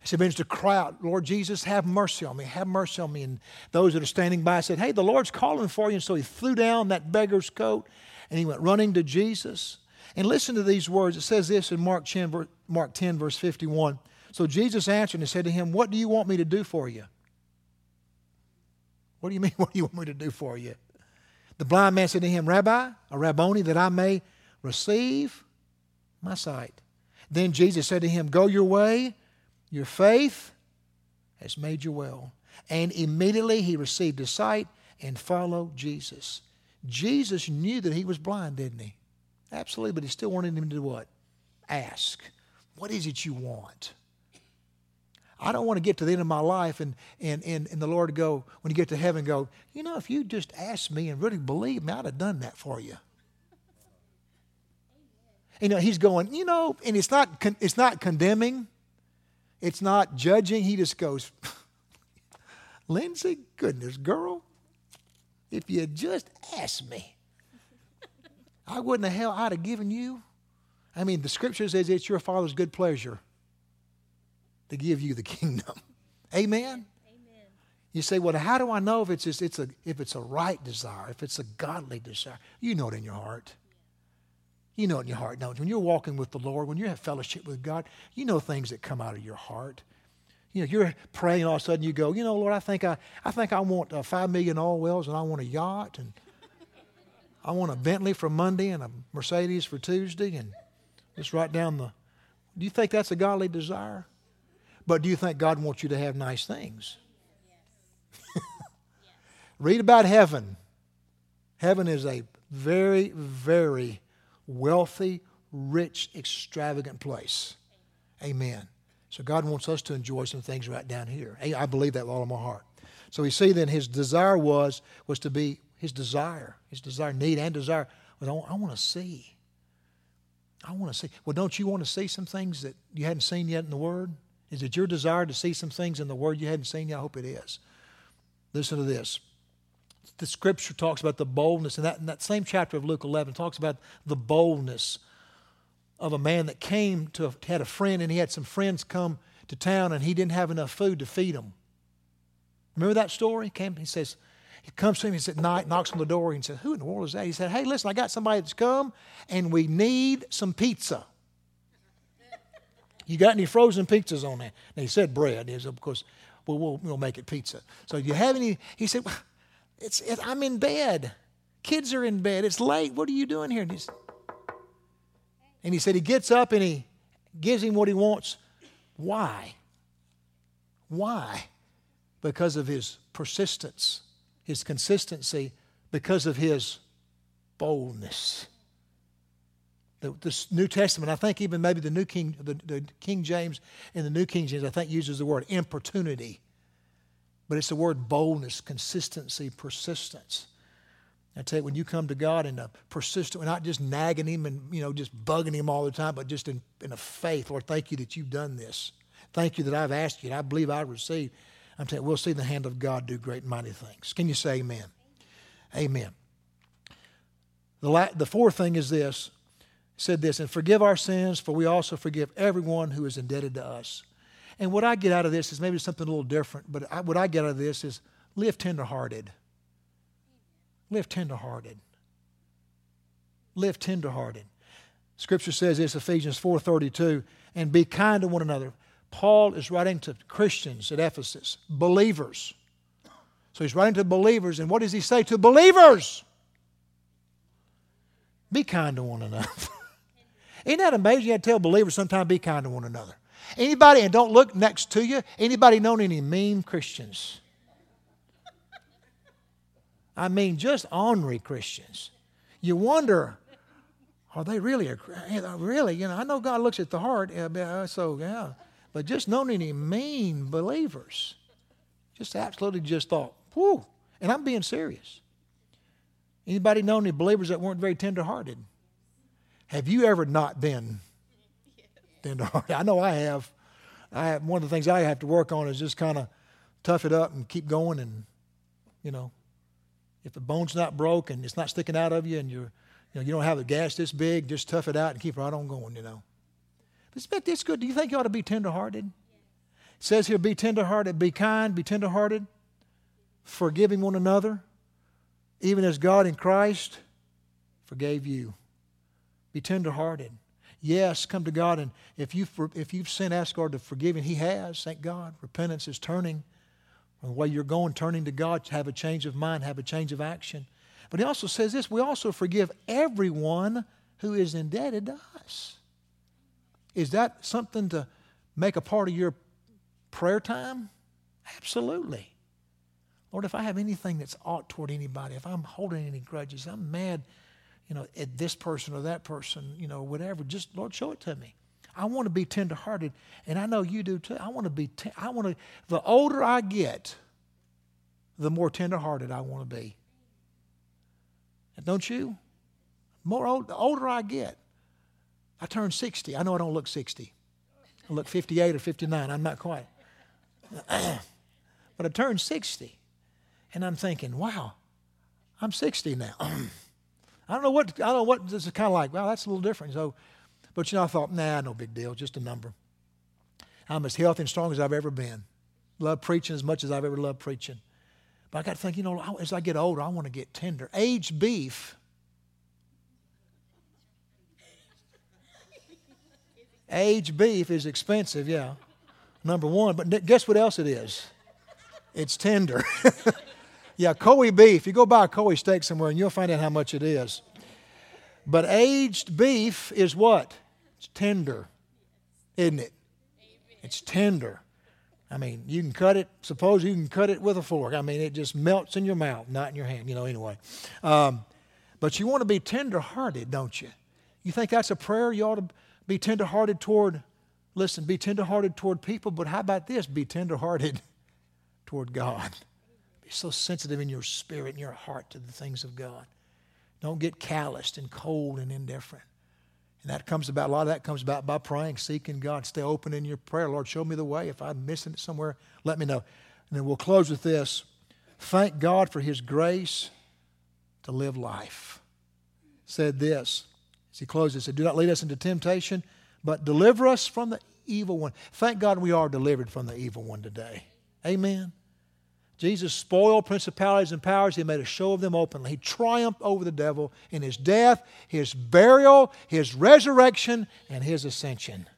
He begins to cry out, Lord Jesus, have mercy on me, have mercy on me. And those that are standing by said, Hey, the Lord's calling for you. And so he threw down that beggar's coat and he went running to Jesus. And listen to these words. It says this in Mark 10, Mark 10 verse 51. So Jesus answered and said to him, What do you want me to do for you? What do you mean, what do you want me to do for you? The blind man said to him, Rabbi, a Rabboni, that I may receive my sight. Then Jesus said to him, Go your way your faith has made you well. And immediately he received his sight and followed Jesus. Jesus knew that he was blind, didn't he? Absolutely, but he still wanted him to do what? Ask. What is it you want? I don't want to get to the end of my life and, and, and, and the Lord go, when you get to heaven, go, you know, if you just asked me and really believed me, I'd have done that for you. You know, he's going, you know, and it's not, it's not condemning. It's not judging. He just goes, Lindsay, goodness, girl, if you had just asked me, I wouldn't have hell I'd have given you. I mean, the scripture says it's your Father's good pleasure to give you the kingdom. Amen. Amen. You say, well, how do I know if it's it's a if it's a right desire, if it's a godly desire? You know it in your heart. You know it in your heart, don't you? When you're walking with the Lord, when you have fellowship with God, you know things that come out of your heart. You know, you're praying, all of a sudden you go, you know, Lord, I think I, I think I want uh, five million oil wells, and I want a yacht, and I want a Bentley for Monday and a Mercedes for Tuesday, and just write down the. Do you think that's a godly desire? But do you think God wants you to have nice things? Yes. Read about heaven. Heaven is a very, very wealthy, rich, extravagant place. Amen. So God wants us to enjoy some things right down here. I believe that with all of my heart. So we see then his desire was was to be his desire, his desire, need and desire. Well, I want to see. I want to see. Well, don't you want to see some things that you hadn't seen yet in the Word? Is it your desire to see some things in the Word you hadn't seen yet? I hope it is. Listen to this the scripture talks about the boldness, and that, that same chapter of Luke 11 talks about the boldness of a man that came to had a friend and he had some friends come to town and he didn't have enough food to feed them. Remember that story? He came, he says, he comes to him, he's at night, knocks on the door, and says, Who in the world is that? He said, Hey, listen, I got somebody that's come and we need some pizza. You got any frozen pizzas on there? And he said bread. He said, of course, well, we'll, we'll make it pizza. So you have any? He said, well, it's, it, I'm in bed. Kids are in bed. It's late. What are you doing here? And, and he said he gets up and he gives him what he wants. Why? Why? Because of his persistence, his consistency, because of his boldness the, the New Testament, I think even maybe the New King, the, the King James and the New King James, I think uses the word importunity. But it's the word boldness, consistency, persistence. I tell you, when you come to God in a persistent, not just nagging Him and you know just bugging Him all the time, but just in, in a faith, Lord, thank you that you've done this. Thank you that I've asked you, and I believe I received. I'm telling you, we'll see the hand of God do great and mighty things. Can you say Amen? Amen. The, la- the fourth thing is this said this, and forgive our sins, for we also forgive everyone who is indebted to us. And what I get out of this is maybe something a little different, but I, what I get out of this is live tenderhearted. Live tenderhearted. Live tenderhearted. Scripture says this, Ephesians 4.32, and be kind to one another. Paul is writing to Christians at Ephesus, believers. So he's writing to believers, and what does he say to believers? Be kind to one another. Ain't that amazing? You had to tell believers sometimes be kind to one another. Anybody, and don't look next to you, anybody known any mean Christians? I mean, just ornery Christians. You wonder, are they really, a, really, you know, I know God looks at the heart, uh, so yeah, but just known any mean believers. Just absolutely just thought, whew, and I'm being serious. Anybody know any believers that weren't very tenderhearted? Have you ever not been tenderhearted? I know I have. I have, one of the things I have to work on is just kind of tough it up and keep going. And you know, if the bone's not broke and it's not sticking out of you, and you're, you know, you don't have the gas this big, just tough it out and keep right on going. You know, but it's good. Do you think you ought to be tenderhearted? It says here, be tenderhearted, be kind, be tenderhearted, forgiving one another, even as God in Christ forgave you. Be tenderhearted. Yes, come to God, and if you've, if you've sinned, ask God to forgive, and He has, thank God. Repentance is turning the way you're going, turning to God, have a change of mind, have a change of action. But He also says this we also forgive everyone who is indebted to us. Is that something to make a part of your prayer time? Absolutely. Lord, if I have anything that's ought toward anybody, if I'm holding any grudges, I'm mad you know, at this person or that person, you know, whatever. Just, Lord, show it to me. I want to be tenderhearted, and I know you do too. I want to be, I want to, the older I get, the more tenderhearted I want to be. Don't you? More old, the older I get, I turn 60. I know I don't look 60. I look 58 or 59. I'm not quite. but I turned 60, and I'm thinking, wow, I'm 60 now. I don't know what I don't know what this is kind of like. Well, that's a little different. So, but you know, I thought, nah, no big deal, just a number. I'm as healthy and strong as I've ever been. Love preaching as much as I've ever loved preaching. But I got to think, you know, as I get older, I want to get tender. Aged beef. Aged beef is expensive, yeah. Number one, but guess what else it is? It's tender. Yeah, Kobe beef. You go buy a Kobe steak somewhere and you'll find out how much it is. But aged beef is what? It's tender, isn't it? It's tender. I mean, you can cut it, suppose you can cut it with a fork. I mean, it just melts in your mouth, not in your hand, you know, anyway. Um, but you want to be tender hearted, don't you? You think that's a prayer? You ought to be tender hearted toward, listen, be tender hearted toward people, but how about this? Be tender hearted toward God. Be so sensitive in your spirit and your heart to the things of God. Don't get calloused and cold and indifferent. And that comes about, a lot of that comes about by praying, seeking God. Stay open in your prayer. Lord, show me the way. If I'm missing it somewhere, let me know. And then we'll close with this. Thank God for His grace to live life. Said this. As he closes, said, Do not lead us into temptation, but deliver us from the evil one. Thank God we are delivered from the evil one today. Amen. Jesus spoiled principalities and powers. He made a show of them openly. He triumphed over the devil in his death, his burial, his resurrection, and his ascension.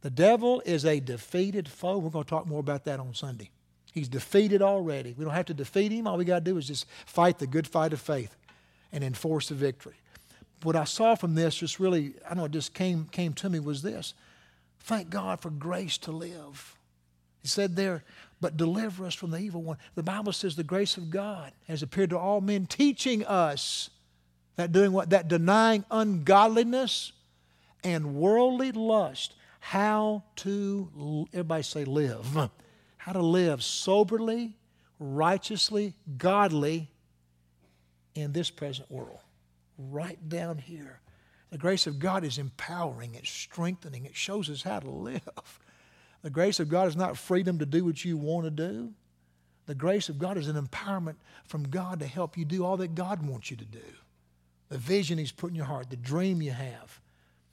The devil is a defeated foe. We're going to talk more about that on Sunday. He's defeated already. We don't have to defeat him. All we got to do is just fight the good fight of faith and enforce the victory. What I saw from this just really, I don't know it just came, came to me was this. Thank God for grace to live. He said there, but deliver us from the evil one. The Bible says the grace of God has appeared to all men, teaching us that doing what? That denying ungodliness and worldly lust, how to, everybody say, live. How to live soberly, righteously, godly in this present world. Right down here. The grace of God is empowering, it's strengthening, it shows us how to live. The grace of God is not freedom to do what you want to do. The grace of God is an empowerment from God to help you do all that God wants you to do. The vision He's put in your heart, the dream you have,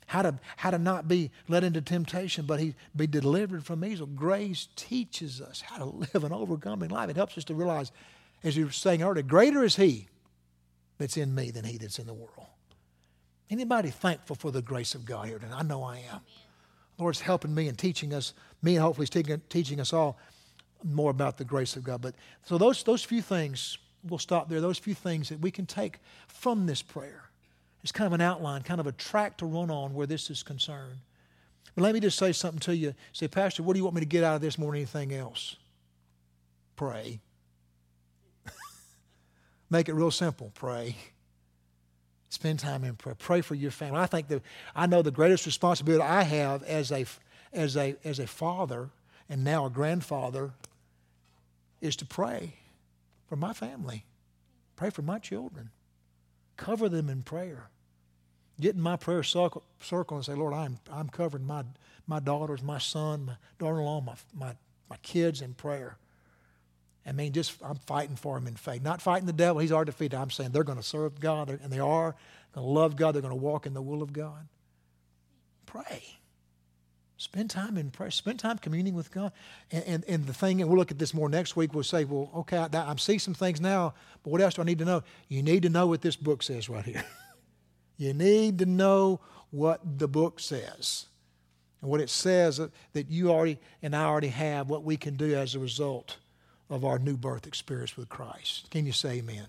how to, how to not be led into temptation, but he, be delivered from evil. Grace teaches us how to live an overcoming life. It helps us to realize, as you were saying earlier, greater is He that's in me than He that's in the world. Anybody thankful for the grace of God here tonight? I know I am. Lord's helping me and teaching us, me and hopefully teaching, teaching us all more about the grace of God. But so those those few things, we'll stop there. Those few things that we can take from this prayer. It's kind of an outline, kind of a track to run on where this is concerned. But let me just say something to you. Say, Pastor, what do you want me to get out of this more than anything else? Pray. Make it real simple. Pray. Spend time in prayer. Pray for your family. I think that I know the greatest responsibility I have as a, as a, as a father and now a grandfather is to pray for my family, pray for my children, cover them in prayer. Get in my prayer circle, circle and say, Lord, I'm, I'm covering my, my daughters, my son, my daughter in law, my, my, my kids in prayer. I mean, just I'm fighting for them in faith. Not fighting the devil, he's already defeated. I'm saying they're going to serve God, and they are going to love God, they're going to walk in the will of God. Pray. Spend time in prayer. Spend time communing with God. And, and, and the thing, and we'll look at this more next week, we'll say, well, okay, I, I see some things now, but what else do I need to know? You need to know what this book says right here. you need to know what the book says. And what it says uh, that you already and I already have, what we can do as a result of our new birth experience with Christ. Can you say amen?